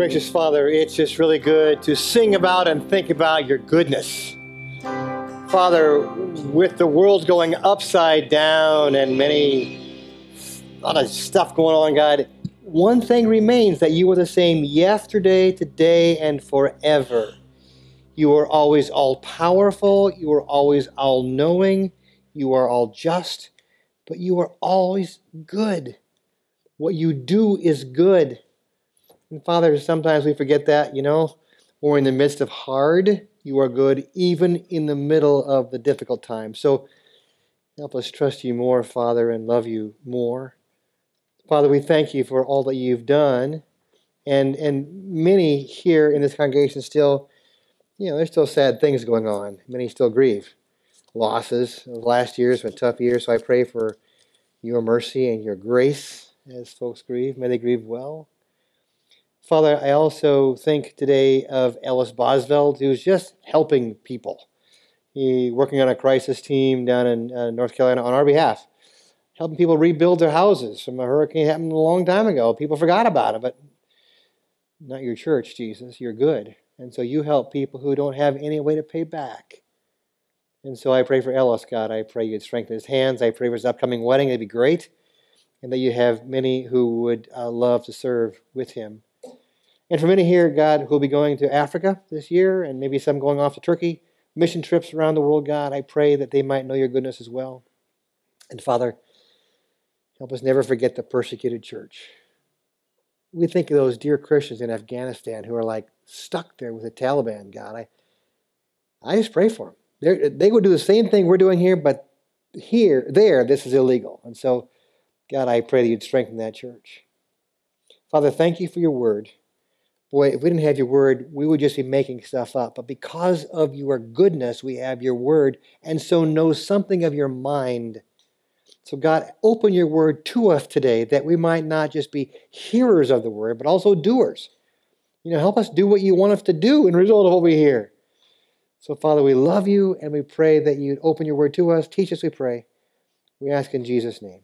Gracious Father, it's just really good to sing about and think about your goodness. Father, with the world going upside down and many, a lot of stuff going on, God, one thing remains that you are the same yesterday, today, and forever. You are always all powerful, you are always all knowing, you are all just, but you are always good. What you do is good. And Father, sometimes we forget that, you know, or in the midst of hard, you are good, even in the middle of the difficult times. So help us trust you more, Father, and love you more. Father, we thank you for all that you've done. And, and many here in this congregation still, you know, there's still sad things going on. Many still grieve. Losses. of Last year's been tough year, so I pray for your mercy and your grace as folks grieve. May they grieve well. Father, I also think today of Ellis Bosveld, who's just helping people. He working on a crisis team down in uh, North Carolina on our behalf, helping people rebuild their houses from a hurricane that happened a long time ago. People forgot about it, but not your church, Jesus. You're good. And so you help people who don't have any way to pay back. And so I pray for Ellis, God. I pray you'd strengthen his hands. I pray for his upcoming wedding. It'd be great. And that you have many who would uh, love to serve with him. And for many here, God, who will be going to Africa this year, and maybe some going off to Turkey, mission trips around the world, God, I pray that they might know your goodness as well. And Father, help us never forget the persecuted church. We think of those dear Christians in Afghanistan who are like stuck there with the Taliban, God. I, I just pray for them. They're, they would do the same thing we're doing here, but here, there, this is illegal. And so, God, I pray that you'd strengthen that church. Father, thank you for your word. Boy, if we didn't have your word, we would just be making stuff up. But because of your goodness, we have your word, and so know something of your mind. So, God, open your word to us today that we might not just be hearers of the word, but also doers. You know, help us do what you want us to do in result of what we hear. So, Father, we love you and we pray that you'd open your word to us. Teach us, we pray. We ask in Jesus' name.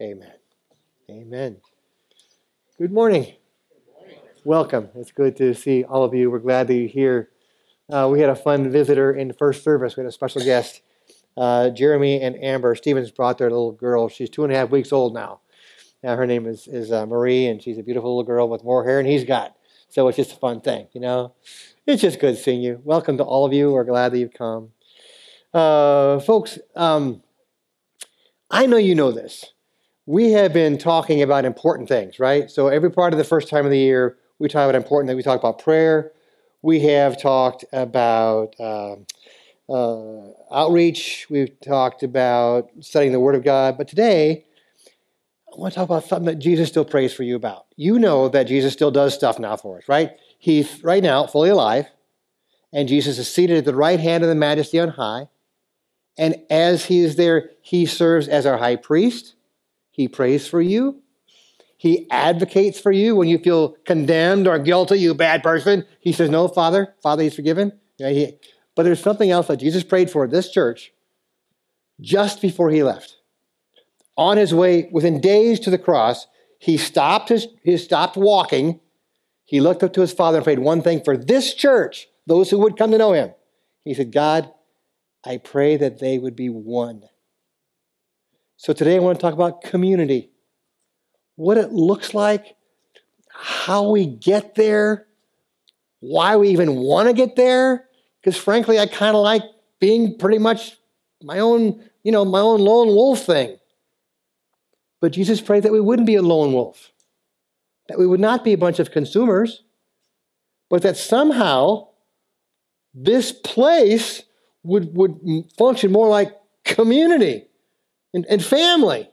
Amen. Amen. Good morning. Welcome. It's good to see all of you. We're glad that you're here. Uh, we had a fun visitor in first service. We had a special guest, uh, Jeremy and Amber. Stevens brought their little girl. She's two and a half weeks old now. Now her name is, is uh, Marie, and she's a beautiful little girl with more hair than he's got. So it's just a fun thing, you know. It's just good seeing you. Welcome to all of you. We're glad that you've come. Uh, folks, um, I know you know this. We have been talking about important things, right? So every part of the first time of the year, we talk about important that We talk about prayer. We have talked about um, uh, outreach. We've talked about studying the Word of God. But today, I want to talk about something that Jesus still prays for you about. You know that Jesus still does stuff now for us, right? He's right now fully alive, and Jesus is seated at the right hand of the Majesty on high. And as he is there, he serves as our high priest. He prays for you. He advocates for you when you feel condemned or guilty, you bad person. He says, No, Father, Father, he's forgiven. Yeah, he, but there's something else that Jesus prayed for this church just before he left. On his way, within days to the cross, he stopped his, he stopped walking. He looked up to his father and prayed one thing for this church, those who would come to know him. He said, God, I pray that they would be one. So today I want to talk about community what it looks like, how we get there, why we even want to get there. Because frankly, I kind of like being pretty much my own, you know, my own lone wolf thing. But Jesus prayed that we wouldn't be a lone wolf, that we would not be a bunch of consumers, but that somehow this place would, would function more like community and, and family.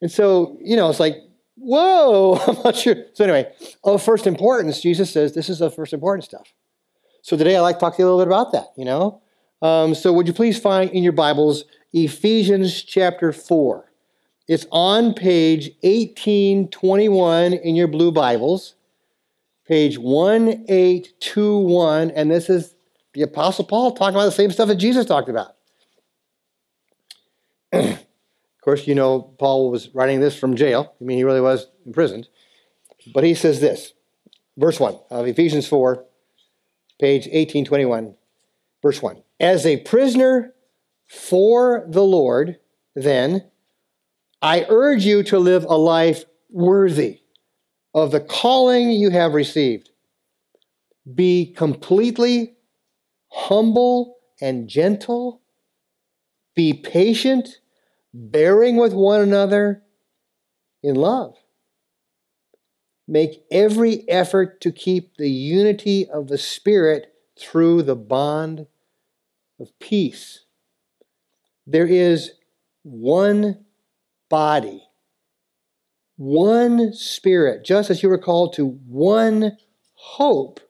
And so, you know, it's like, whoa, I'm not sure. So, anyway, of first importance, Jesus says this is of first importance stuff. So, today I'd like to talk to you a little bit about that, you know. Um, so, would you please find in your Bibles Ephesians chapter 4? It's on page 1821 in your blue Bibles, page 1821, and this is the Apostle Paul talking about the same stuff that Jesus talked about. Course, you know, Paul was writing this from jail. I mean, he really was imprisoned. But he says this verse 1 of Ephesians 4, page 1821, verse 1. As a prisoner for the Lord, then, I urge you to live a life worthy of the calling you have received. Be completely humble and gentle. Be patient, bearing with one another in love. Make every effort to keep the unity of the Spirit through the bond of peace. There is one body, one Spirit, just as you were called to one hope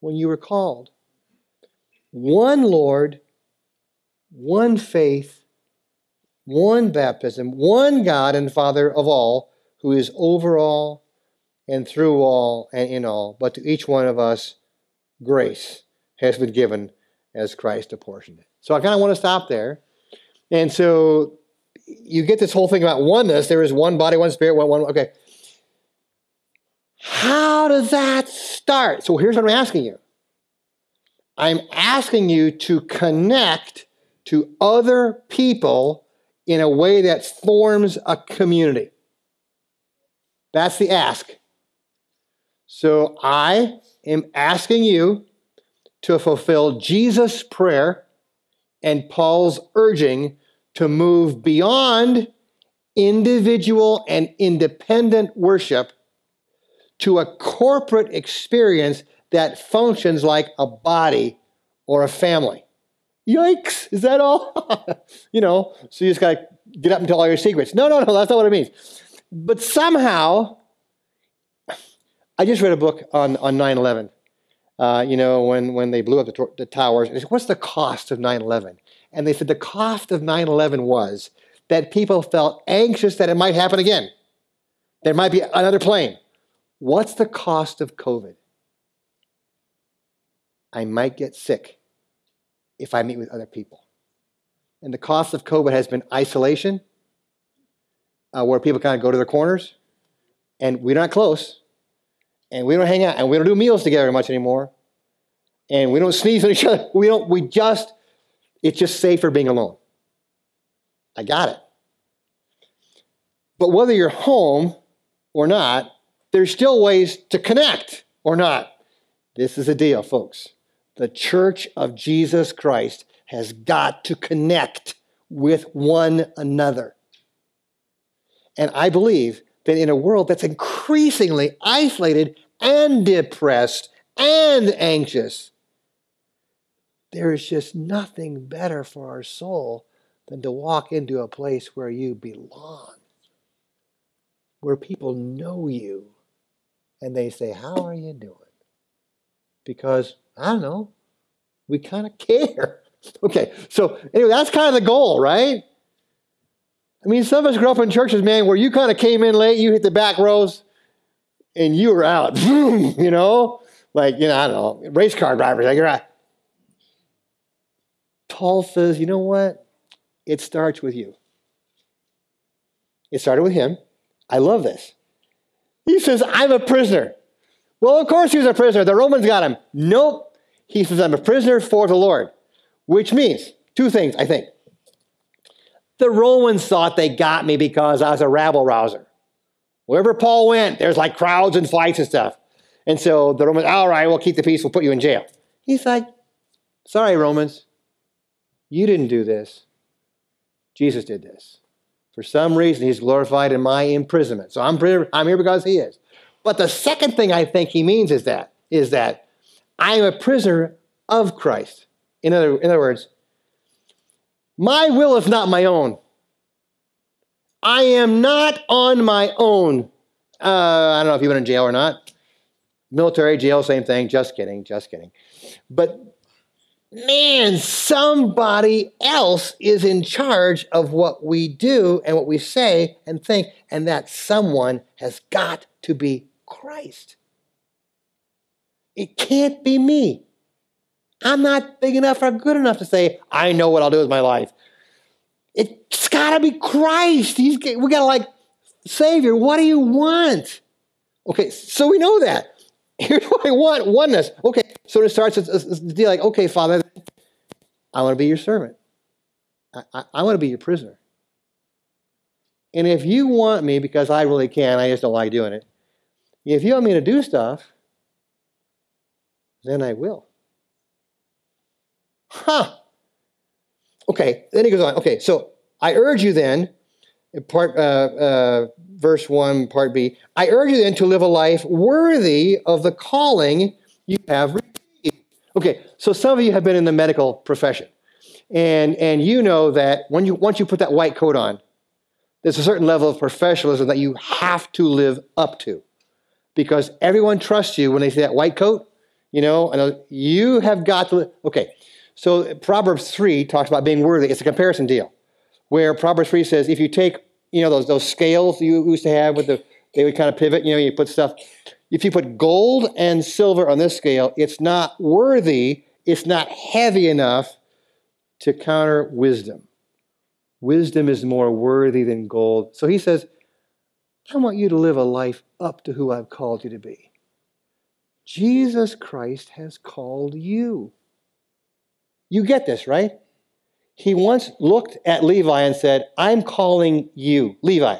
when you were called. One Lord, one faith, one baptism, one God and Father of all, who is over all and through all and in all, but to each one of us, grace has been given as Christ apportioned it. So I kind of want to stop there. And so you get this whole thing about oneness. There is one body, one spirit, one, one. Okay. How does that start? So here's what I'm asking you I'm asking you to connect to other people in a way that forms a community. That's the ask. So I am asking you to fulfill Jesus' prayer and Paul's urging to move beyond individual and independent worship to a corporate experience that functions like a body or a family. Yikes, is that all? you know, so you just got to get up and tell all your secrets. No, no, no, that's not what it means. But somehow, I just read a book on, on 9 11. Uh, you know, when, when they blew up the, the towers. Said, What's the cost of 9 11? And they said the cost of 9 11 was that people felt anxious that it might happen again. There might be another plane. What's the cost of COVID? I might get sick if I meet with other people. And the cost of COVID has been isolation, uh, where people kind of go to their corners, and we're not close and we don't hang out and we don't do meals together much anymore and we don't sneeze on each other. We don't we just it's just safer being alone. I got it. But whether you're home or not there's still ways to connect or not. This is a deal folks the church of jesus christ has got to connect with one another and i believe that in a world that's increasingly isolated and depressed and anxious, there is just nothing better for our soul than to walk into a place where you belong, where people know you and they say, How are you doing? Because, I don't know, we kind of care. okay, so anyway, that's kind of the goal, right? I mean, some of us grew up in churches, man, where you kind of came in late, you hit the back rows, and you were out. you know, like you know, I don't know, race car drivers. Like you're out. Paul says, you know what? It starts with you. It started with him. I love this. He says, I'm a prisoner. Well, of course he was a prisoner. The Romans got him. Nope. He says, I'm a prisoner for the Lord, which means two things, I think. The Romans thought they got me because I was a rabble rouser. Wherever Paul went, there's like crowds and fights and stuff. And so the Romans, all right, we'll keep the peace, we'll put you in jail. He's like, sorry, Romans, you didn't do this. Jesus did this. For some reason, he's glorified in my imprisonment. So I'm, I'm here because he is. But the second thing I think he means is that, is that I am a prisoner of Christ. In other, in other words, my will is not my own. I am not on my own. Uh, I don't know if you've been in jail or not. Military, jail, same thing. Just kidding, just kidding. But man, somebody else is in charge of what we do and what we say and think, and that someone has got to be Christ. It can't be me. I'm not big enough or good enough to say, I know what I'll do with my life. It's got to be Christ. He's, we got to like, Savior, what do you want? Okay, so we know that. Here's what I want oneness. Okay, so it starts to deal like, okay, Father, I want to be your servant. I, I, I want to be your prisoner. And if you want me, because I really can, I just don't like doing it, if you want me to do stuff, then I will. Huh. Okay, then he goes on. Okay, so I urge you then, part uh, uh, verse one, part B. I urge you then to live a life worthy of the calling you have received. Okay, so some of you have been in the medical profession, and and you know that when you once you put that white coat on, there's a certain level of professionalism that you have to live up to, because everyone trusts you when they see that white coat. You know, and uh, you have got to. Okay, so Proverbs 3 talks about being worthy. It's a comparison deal where Proverbs 3 says if you take, you know, those, those scales you used to have with the, they would kind of pivot, you know, you put stuff. If you put gold and silver on this scale, it's not worthy, it's not heavy enough to counter wisdom. Wisdom is more worthy than gold. So he says, I want you to live a life up to who I've called you to be. Jesus Christ has called you. You get this, right? He once looked at Levi and said, I'm calling you, Levi.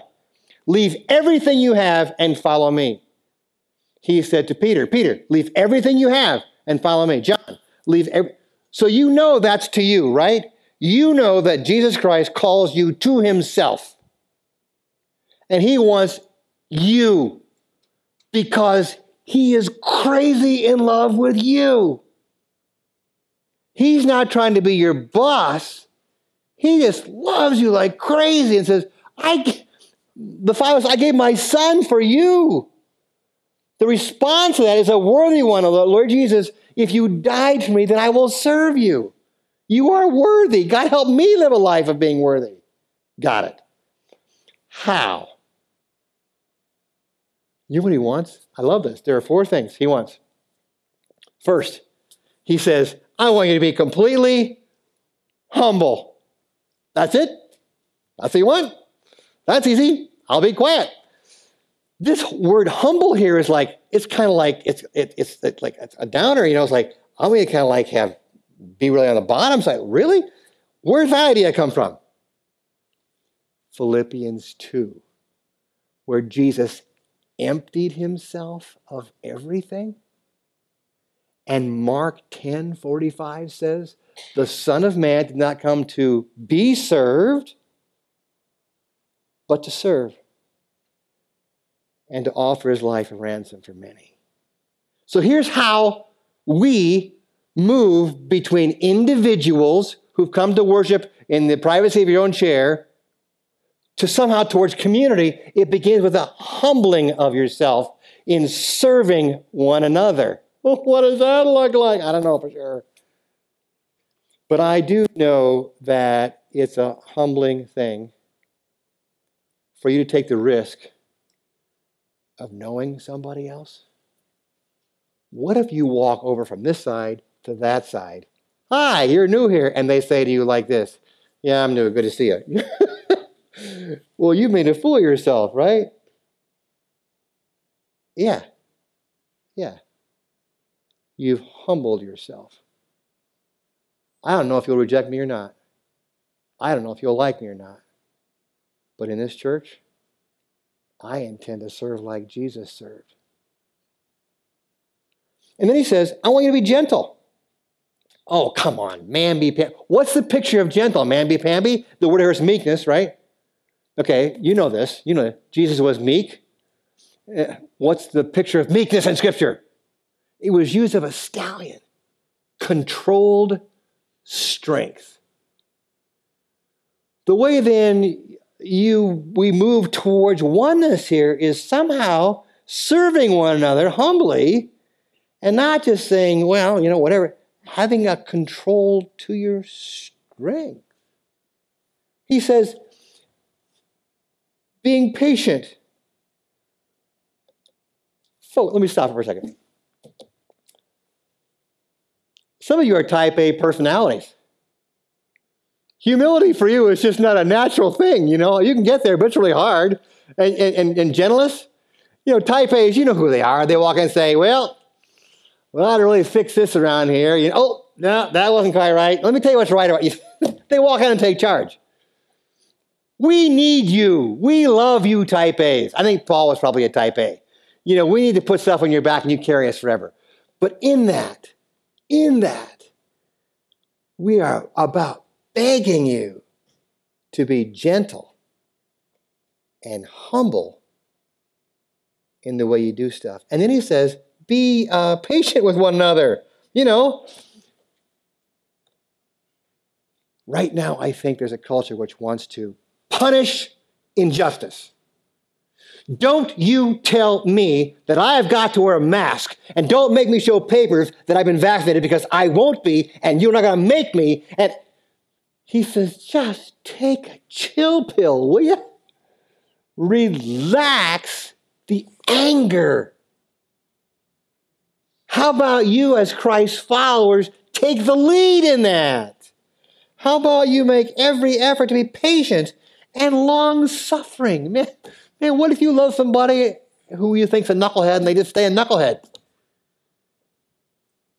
Leave everything you have and follow me. He said to Peter, Peter, leave everything you have and follow me. John, leave every. So you know that's to you, right? You know that Jesus Christ calls you to himself. And he wants you because he is crazy in love with you. He's not trying to be your boss. He just loves you like crazy and says, I, the Father says, I gave my son for you. The response to that is a worthy one. Lord Jesus, if you died for me, then I will serve you. You are worthy. God help me live a life of being worthy. Got it. How? You know what he wants? I love this. There are four things he wants. First, he says, I want you to be completely humble. That's it. That's what you want. That's easy. I'll be quiet. This word humble here is like, it's kind of like, it's, it, it's, it's like it's a downer, you know, it's like, I'm going to kind of like have, be really on the bottom side. Really? Where's that idea come from? Philippians 2, where Jesus emptied himself of everything and Mark 10 45 says, The Son of Man did not come to be served, but to serve and to offer his life a ransom for many. So here's how we move between individuals who've come to worship in the privacy of your own chair to somehow towards community. It begins with a humbling of yourself in serving one another. what does that look like? I don't know for sure. But I do know that it's a humbling thing for you to take the risk of knowing somebody else. What if you walk over from this side to that side? Hi, you're new here. And they say to you like this Yeah, I'm new. Good to see you. well, you made a fool of yourself, right? Yeah. Yeah. You've humbled yourself. I don't know if you'll reject me or not. I don't know if you'll like me or not. But in this church, I intend to serve like Jesus served. And then he says, I want you to be gentle. Oh, come on, man be pam. What's the picture of gentle? Man be pamby? The word here is meekness, right? Okay, you know this. You know Jesus was meek. Eh, what's the picture of meekness in Scripture? It was used of a stallion, controlled strength. The way then you we move towards oneness here is somehow serving one another humbly and not just saying, well, you know, whatever, having a control to your strength. He says, being patient. So let me stop for a second. Some of you are type A personalities. Humility for you is just not a natural thing, you know. You can get there, but it's really hard. And, and, and gentleness, you know, type A's, you know who they are. They walk in and say, Well, well, I to really fix this around here. You know, oh, no, that wasn't quite right. Let me tell you what's right about you. they walk out and take charge. We need you. We love you, type A's. I think Paul was probably a type A. You know, we need to put stuff on your back and you carry us forever. But in that, in that, we are about begging you to be gentle and humble in the way you do stuff. And then he says, be uh, patient with one another. You know, right now, I think there's a culture which wants to punish injustice. Don't you tell me that I have got to wear a mask and don't make me show papers that I've been vaccinated because I won't be and you're not going to make me. And he says, just take a chill pill, will you? Relax the anger. How about you, as Christ's followers, take the lead in that? How about you make every effort to be patient and long suffering? Man, man, what if you love somebody who you think's a knucklehead and they just stay a knucklehead?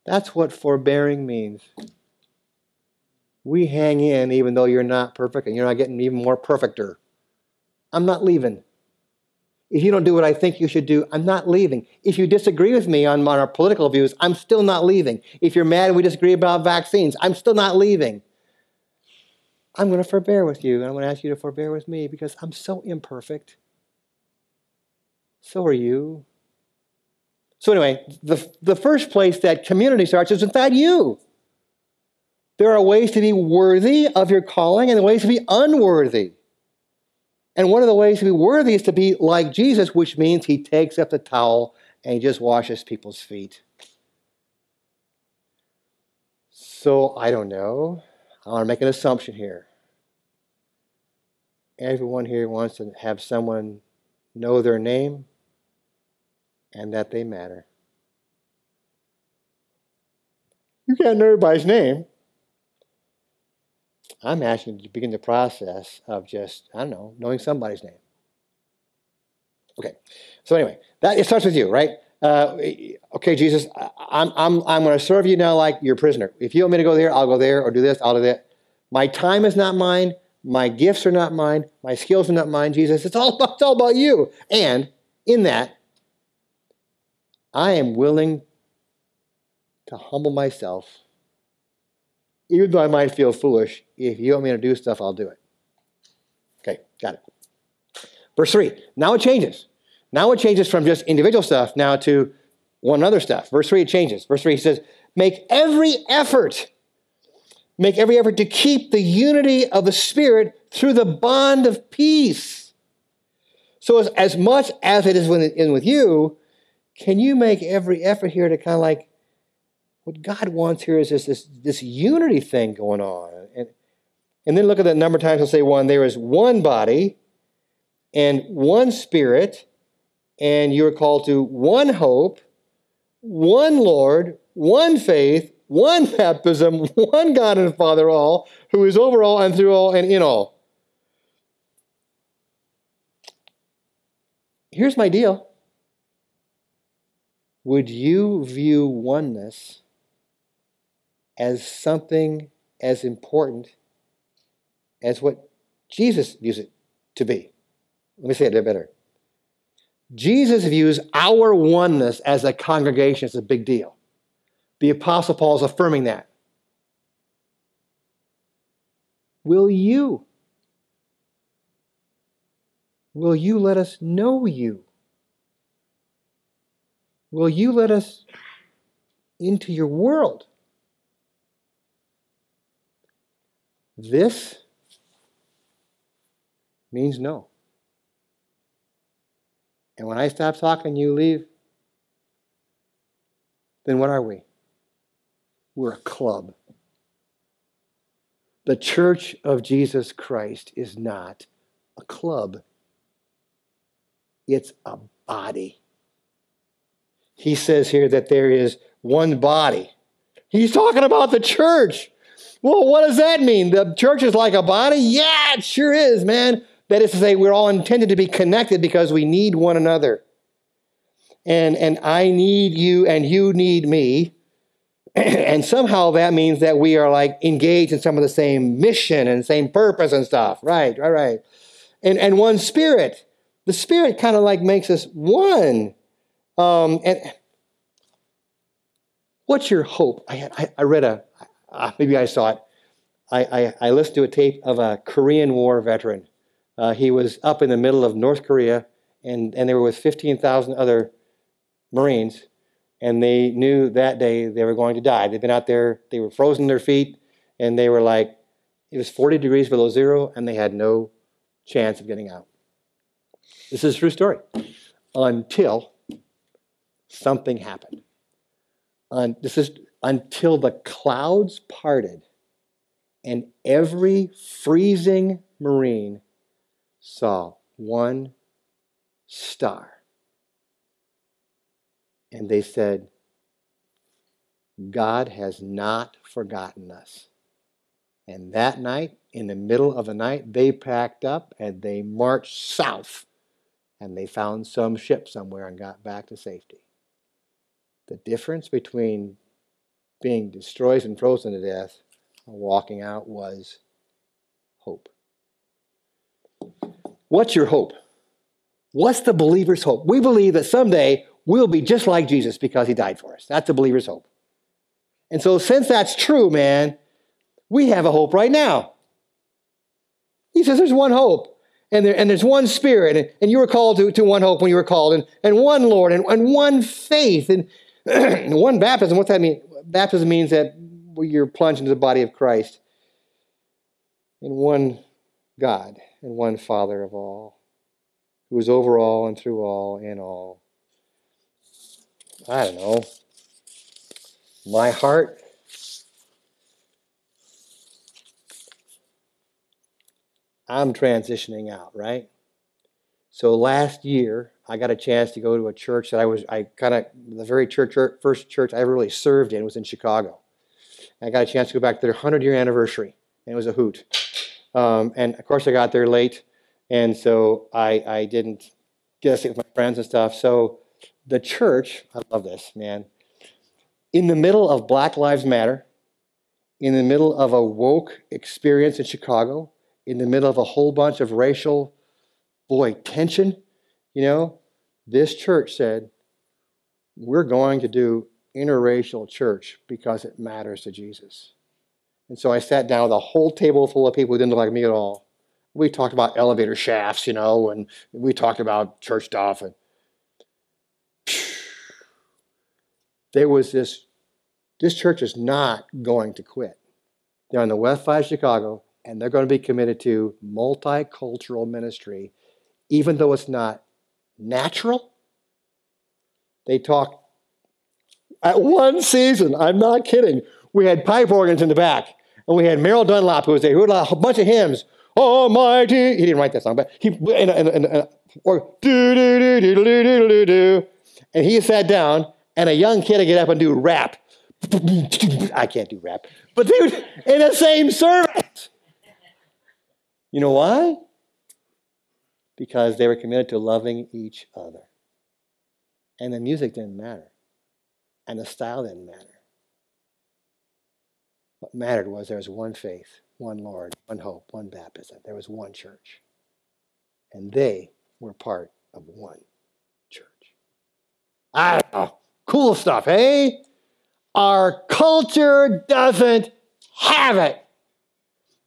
That's what forbearing means. We hang in even though you're not perfect and you're not getting even more perfecter. I'm not leaving. If you don't do what I think you should do, I'm not leaving. If you disagree with me on, our political views, I'm still not leaving. If you're mad and we disagree about vaccines, I'm still not leaving. I'm going to forbear with you, and I'm going to ask you to forbear with me because I'm so imperfect. So are you. So, anyway, the, the first place that community starts is inside you. There are ways to be worthy of your calling and ways to be unworthy. And one of the ways to be worthy is to be like Jesus, which means he takes up the towel and he just washes people's feet. So I don't know. I want to make an assumption here. Everyone here wants to have someone know their name and that they matter. You can't know everybody's name. I'm asking you to begin the process of just, I don't know, knowing somebody's name. Okay. So anyway, that it starts with you, right? Uh, okay, Jesus, I'm, I'm, I'm going to serve you now like your prisoner. If you want me to go there, I'll go there, or do this, I'll do that. My time is not mine. My gifts are not mine. My skills are not mine, Jesus. It's all about, it's all about you. And in that, I am willing to humble myself even though I might feel foolish, if you want me to do stuff, I'll do it. Okay, got it. Verse 3. Now it changes. Now it changes from just individual stuff now to one other stuff. Verse 3, it changes. Verse 3 says, Make every effort, make every effort to keep the unity of the Spirit through the bond of peace. So, as, as much as it is in with you, can you make every effort here to kind of like what God wants here is this, this, this unity thing going on. And, and then look at that number of times he'll say one. There is one body and one spirit, and you're called to one hope, one Lord, one faith, one baptism, one God and Father all, who is over all and through all and in all. Here's my deal. Would you view oneness as something as important as what Jesus views it to be. Let me say it a bit better. Jesus views our oneness as a congregation as a big deal. The Apostle Paul is affirming that. Will you? Will you let us know you? Will you let us into your world? This means no. And when I stop talking, you leave, then what are we? We're a club. The Church of Jesus Christ is not a club, it's a body. He says here that there is one body. He's talking about the church. Well, what does that mean? The church is like a body? Yeah, it sure is, man. That is to say, we're all intended to be connected because we need one another. And, and I need you and you need me. and somehow that means that we are like engaged in some of the same mission and same purpose and stuff. Right, right, right. And, and one spirit. The spirit kind of like makes us one. Um, and what's your hope? I, I, I read a, uh, maybe I saw it. I, I, I, listened to a tape of a Korean War veteran. Uh, he was up in the middle of North Korea, and, and they were with 15,000 other Marines and they knew that day they were going to die. They'd been out there, they were frozen their feet, and they were like, it was 40 degrees below zero, and they had no chance of getting out. This is a true story. Until something happened. Um, this is until the clouds parted and every freezing Marine saw one star and they said, God has not forgotten us. And that night, in the middle of the night, they packed up and they marched south. And they found some ship somewhere and got back to safety. The difference between being destroyed and frozen to death and walking out was hope. What's your hope? What's the believer's hope? We believe that someday we'll be just like Jesus because he died for us. That's the believer's hope. And so, since that's true, man, we have a hope right now. He says there's one hope, and, there, and there's one spirit, and, and you were called to, to one hope when you were called, and, and one Lord, and, and one faith, and one baptism. What's that mean? Baptism means that you're plunged into the body of Christ, and one God, and one Father of all, who is over all and through all and all. I don't know, my heart. I'm transitioning out, right? So last year, I got a chance to go to a church that I was, I kind of, the very church, first church I ever really served in was in Chicago. I got a chance to go back to their 100 year anniversary, and it was a hoot. Um, and of course, I got there late, and so I, I didn't get to sit with my friends and stuff. So the church, I love this, man, in the middle of Black Lives Matter, in the middle of a woke experience in Chicago, in the middle of a whole bunch of racial, boy, tension, you know, this church said, we're going to do interracial church because it matters to Jesus. And so I sat down with a whole table full of people who didn't look like me at all. We talked about elevator shafts, you know, and we talked about church stuff. And there was this this church is not going to quit. They're on the West Side of Chicago, and they're going to be committed to multicultural ministry, even though it's not natural. They talk at one season, I'm not kidding, we had pipe organs in the back, and we had Merrill Dunlop, who was there, who had a bunch of hymns. Almighty, he didn't write that song, but he, and, and, and, and or do, do, do, do, do, do, do, do. And he sat down, and a young kid to get up and do rap. I can't do rap. But dude, in the same service. You know why? Because they were committed to loving each other. And the music didn't matter. And the style didn't matter. What mattered was there was one faith, one Lord, one hope, one baptism. There was one church. And they were part of one church. I don't know. Cool stuff, hey? Our culture doesn't have it.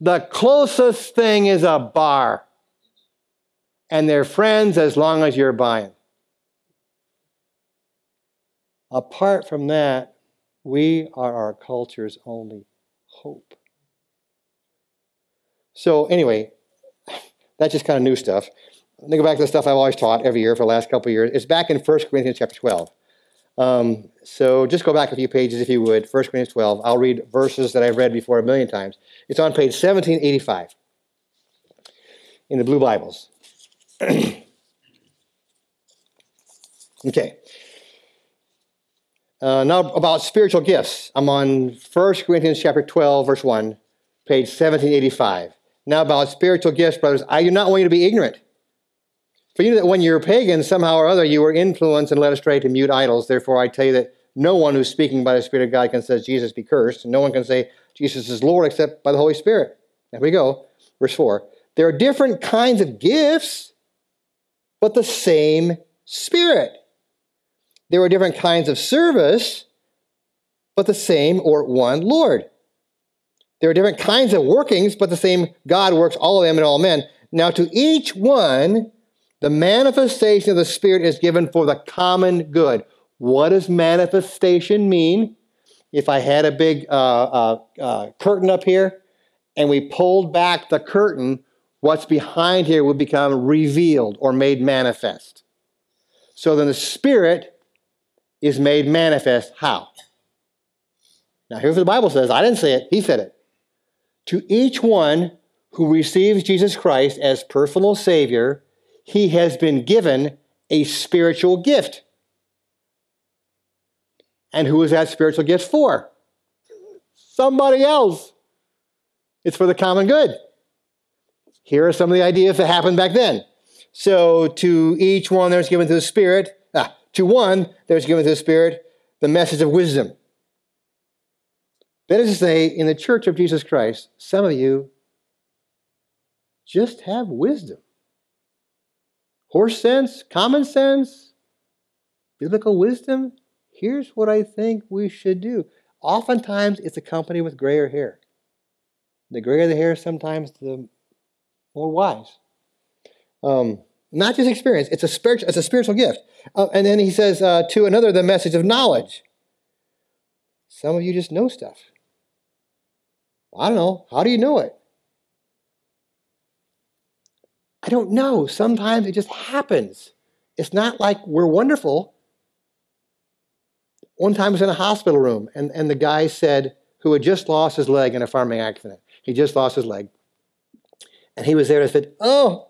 The closest thing is a bar. And they're friends as long as you're buying. Apart from that, we are our culture's only hope. So, anyway, that's just kind of new stuff. Let me go back to the stuff I've always taught every year for the last couple of years. It's back in 1 Corinthians chapter 12. Um, so just go back a few pages if you would, 1 Corinthians 12. I'll read verses that I've read before a million times. It's on page 1785 in the Blue Bibles. okay. Uh, now about spiritual gifts. I'm on 1 Corinthians chapter 12, verse 1, page 1785. Now about spiritual gifts, brothers, I do not want you to be ignorant. For you know that when you were pagan, somehow or other you were influenced and led astray to mute idols. Therefore, I tell you that no one who's speaking by the Spirit of God can say Jesus be cursed. No one can say Jesus is Lord except by the Holy Spirit. There we go. Verse 4. There are different kinds of gifts, but the same Spirit. There are different kinds of service, but the same or one Lord. There are different kinds of workings, but the same God works all of them in all men. Now, to each one, the manifestation of the Spirit is given for the common good. What does manifestation mean? If I had a big uh, uh, uh, curtain up here and we pulled back the curtain, what's behind here would become revealed or made manifest. So then the Spirit is made manifest. How? Now, here's what the Bible says. I didn't say it, He said it. To each one who receives Jesus Christ as personal Savior, he has been given a spiritual gift. And who is that spiritual gift for? Somebody else. It's for the common good. Here are some of the ideas that happened back then. So, to each one there's given to the Spirit, ah, to one there's given to the Spirit the message of wisdom. That is to say, in the church of Jesus Christ, some of you just have wisdom. Horse sense, common sense, biblical wisdom. Here's what I think we should do. Oftentimes, it's accompanied with grayer hair. The grayer the hair, sometimes the more wise. Um, not just experience; it's a spiritual, it's a spiritual gift. Uh, and then he says uh, to another, the message of knowledge. Some of you just know stuff. I don't know. How do you know it? I don't know. Sometimes it just happens. It's not like we're wonderful. One time I was in a hospital room, and, and the guy said, who had just lost his leg in a farming accident. He just lost his leg. And he was there and said, Oh,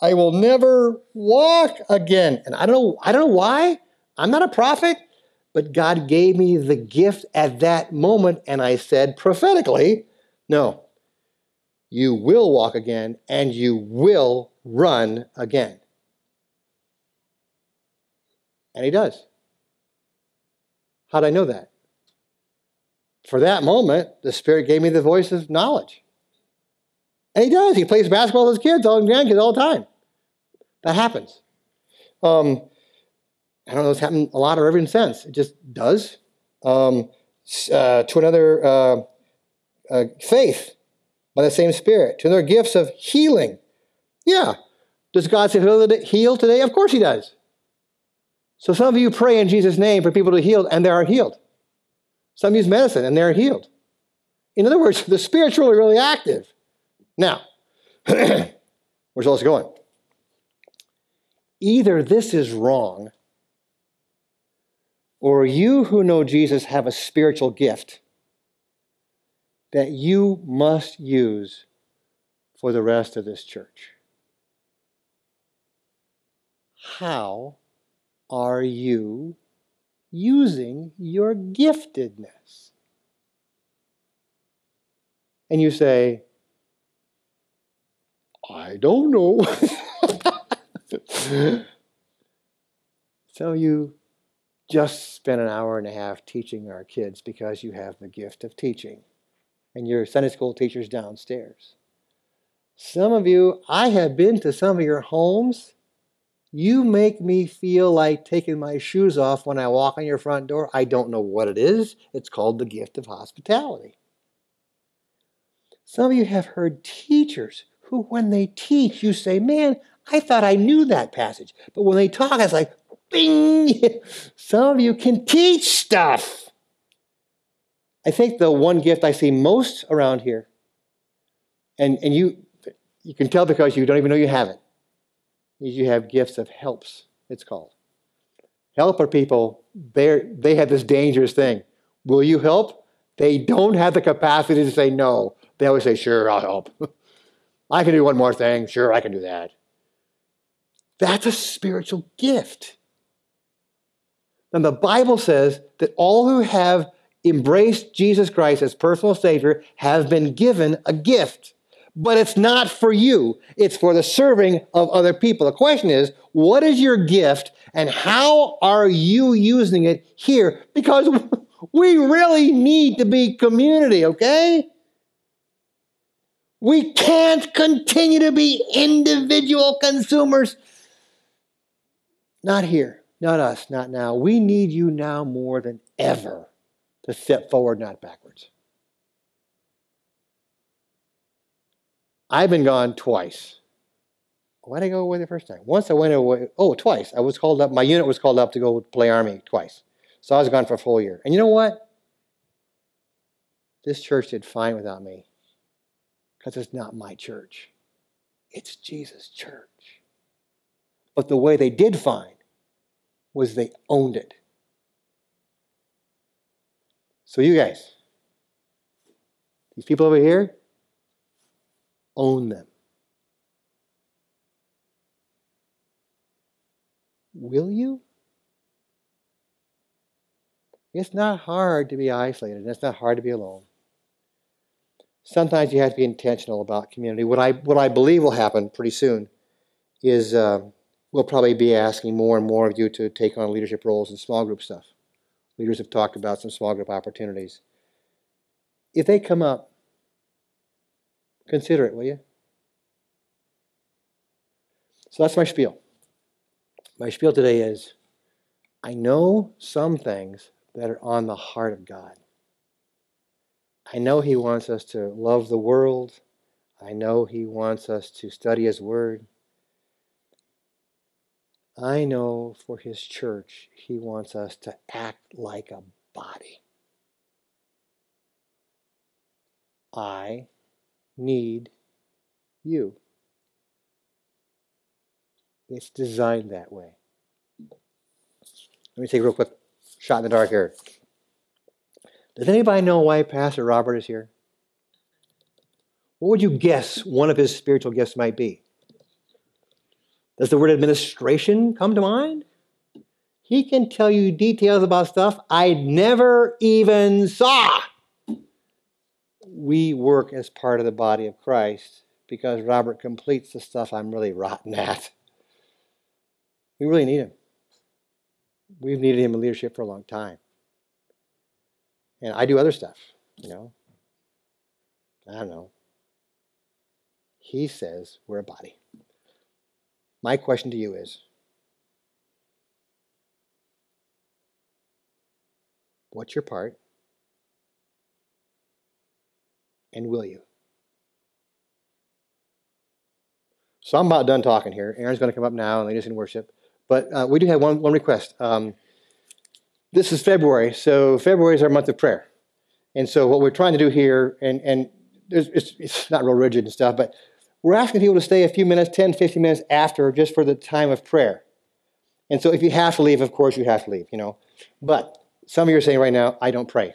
I will never walk again. And I don't know, I don't know why. I'm not a prophet, but God gave me the gift at that moment, and I said prophetically, No, you will walk again and you will run again. And he does. How'd I know that? For that moment, the Spirit gave me the voice of knowledge. And he does. He plays basketball with his kids, all his grandkids, all the time. That happens. Um, I don't know, it's happened a lot or every sense. It just does. Um, uh, to another, uh, uh, faith by the same Spirit. To another, gifts of healing. Yeah. Does God say he'll heal today? Of course He does. So some of you pray in Jesus' name for people to heal, and they are healed. Some use medicine, and they're healed. In other words, the Spirit's really, really active. Now, where's all this going? Either this is wrong or you who know Jesus have a spiritual gift that you must use for the rest of this church. How are you using your giftedness? And you say, I don't know. so you just spent an hour and a half teaching our kids because you have the gift of teaching, and your Sunday school teacher's downstairs. Some of you, I have been to some of your homes. You make me feel like taking my shoes off when I walk on your front door. I don't know what it is. It's called the gift of hospitality. Some of you have heard teachers who, when they teach, you say, Man, I thought I knew that passage. But when they talk, it's like, bing! Some of you can teach stuff. I think the one gift I see most around here, and, and you, you can tell because you don't even know you have it, is you have gifts of helps, it's called. Helper people, they they have this dangerous thing. Will you help? They don't have the capacity to say no. They always say, sure, I'll help. I can do one more thing. Sure, I can do that. That's a spiritual gift. And the Bible says that all who have embraced Jesus Christ as personal Savior have been given a gift. but it's not for you. It's for the serving of other people. The question is, what is your gift and how are you using it here? Because we really need to be community, okay? We can't continue to be individual consumers. Not here, not us, not now. We need you now more than ever to step forward, not backwards. I've been gone twice. Why did I go away the first time? Once I went away, oh, twice. I was called up, my unit was called up to go play Army twice. So I was gone for a full year. And you know what? This church did fine without me because it's not my church, it's Jesus' church. But the way they did fine was they owned it. So, you guys, these people over here, own them. Will you? It's not hard to be isolated. It's not hard to be alone. Sometimes you have to be intentional about community. What I, what I believe will happen pretty soon is uh, we'll probably be asking more and more of you to take on leadership roles in small group stuff. Leaders have talked about some small group opportunities. If they come up, consider it, will you? So that's my spiel. My spiel today is I know some things that are on the heart of God. I know He wants us to love the world. I know He wants us to study His Word. I know for His church, He wants us to act like a body. I need you. It's designed that way. Let me take a real quick shot in the dark here. Does anybody know why Pastor Robert is here? What would you guess one of his spiritual gifts might be? Does the word administration come to mind? He can tell you details about stuff I never even saw. We work as part of the body of Christ because Robert completes the stuff I'm really rotten at. We really need him. We've needed him in leadership for a long time. And I do other stuff, you know. I don't know. He says we're a body. My question to you is what's your part? And will you? So I'm about done talking here. Aaron's going to come up now and lead us in worship. But uh, we do have one, one request. Um, this is February, so February is our month of prayer. And so what we're trying to do here, and, and it's, it's not real rigid and stuff, but we're asking people to stay a few minutes, 10, 15 minutes after, just for the time of prayer. And so if you have to leave, of course you have to leave, you know. But some of you are saying right now, I don't pray.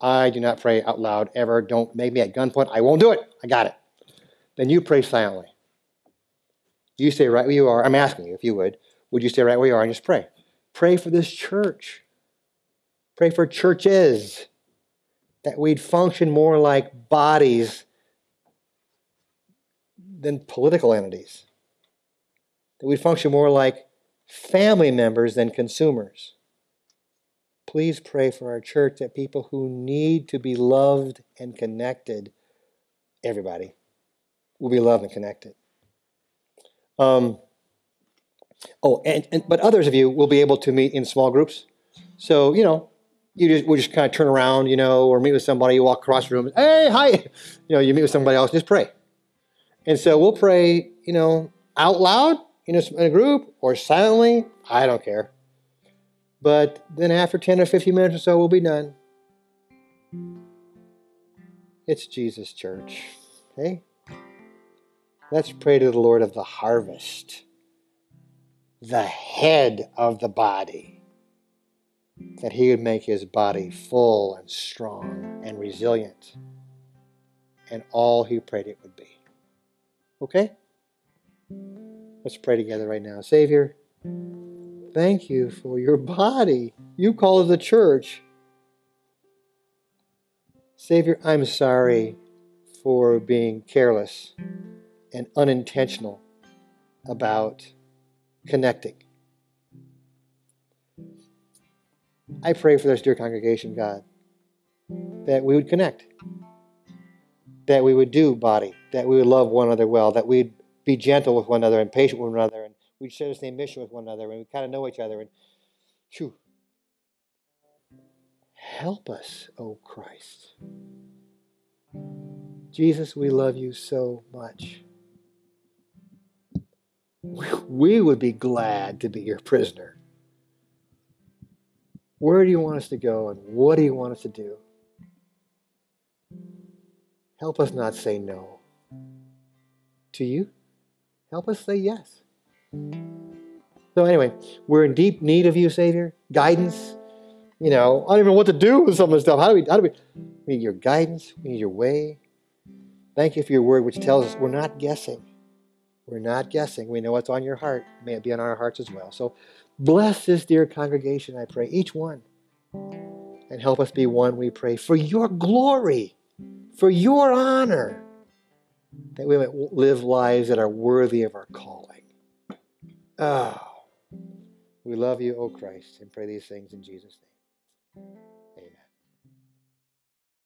I do not pray out loud ever. Don't make me at gunpoint. I won't do it. I got it. Then you pray silently. You stay right where you are. I'm asking you if you would. Would you stay right where you are and just pray? Pray for this church. Pray for churches that we'd function more like bodies than political entities, that we'd function more like family members than consumers. Please pray for our church that people who need to be loved and connected, everybody, will be loved and connected. Um, Oh, and, and but others of you will be able to meet in small groups. So you know, you just we just kind of turn around, you know, or meet with somebody. You walk across the room. Hey, hi. You know, you meet with somebody else. Just pray. And so we'll pray, you know, out loud, you know, in a group or silently. I don't care. But then after 10 or 15 minutes or so, we'll be done. It's Jesus' church. Okay? Let's pray to the Lord of the harvest the head of the body, that he would make his body full and strong and resilient, and all he prayed it would be. Okay? Let's pray together right now. Savior, thank you for your body. You call it the church. Savior, I'm sorry for being careless and unintentional about connecting. I pray for this dear congregation, God, that we would connect, that we would do body, that we would love one another well, that we'd be gentle with one another and patient with one another, and we'd share the same mission with one another, and we kind of know each other. And help us, O Christ. Jesus, we love you so much. We would be glad to be your prisoner. Where do you want us to go and what do you want us to do? Help us not say no to you. Help us say yes. So, anyway, we're in deep need of you, Savior. Guidance. You know, I don't even know what to do with some of this stuff. How do we, how do we, we need your guidance. We need your way. Thank you for your word, which tells us we're not guessing. We're not guessing. We know what's on your heart. May it be on our hearts as well. So bless this dear congregation, I pray, each one. And help us be one, we pray, for your glory, for your honor, that we might live lives that are worthy of our calling. Oh, we love you, O Christ, and pray these things in Jesus' name.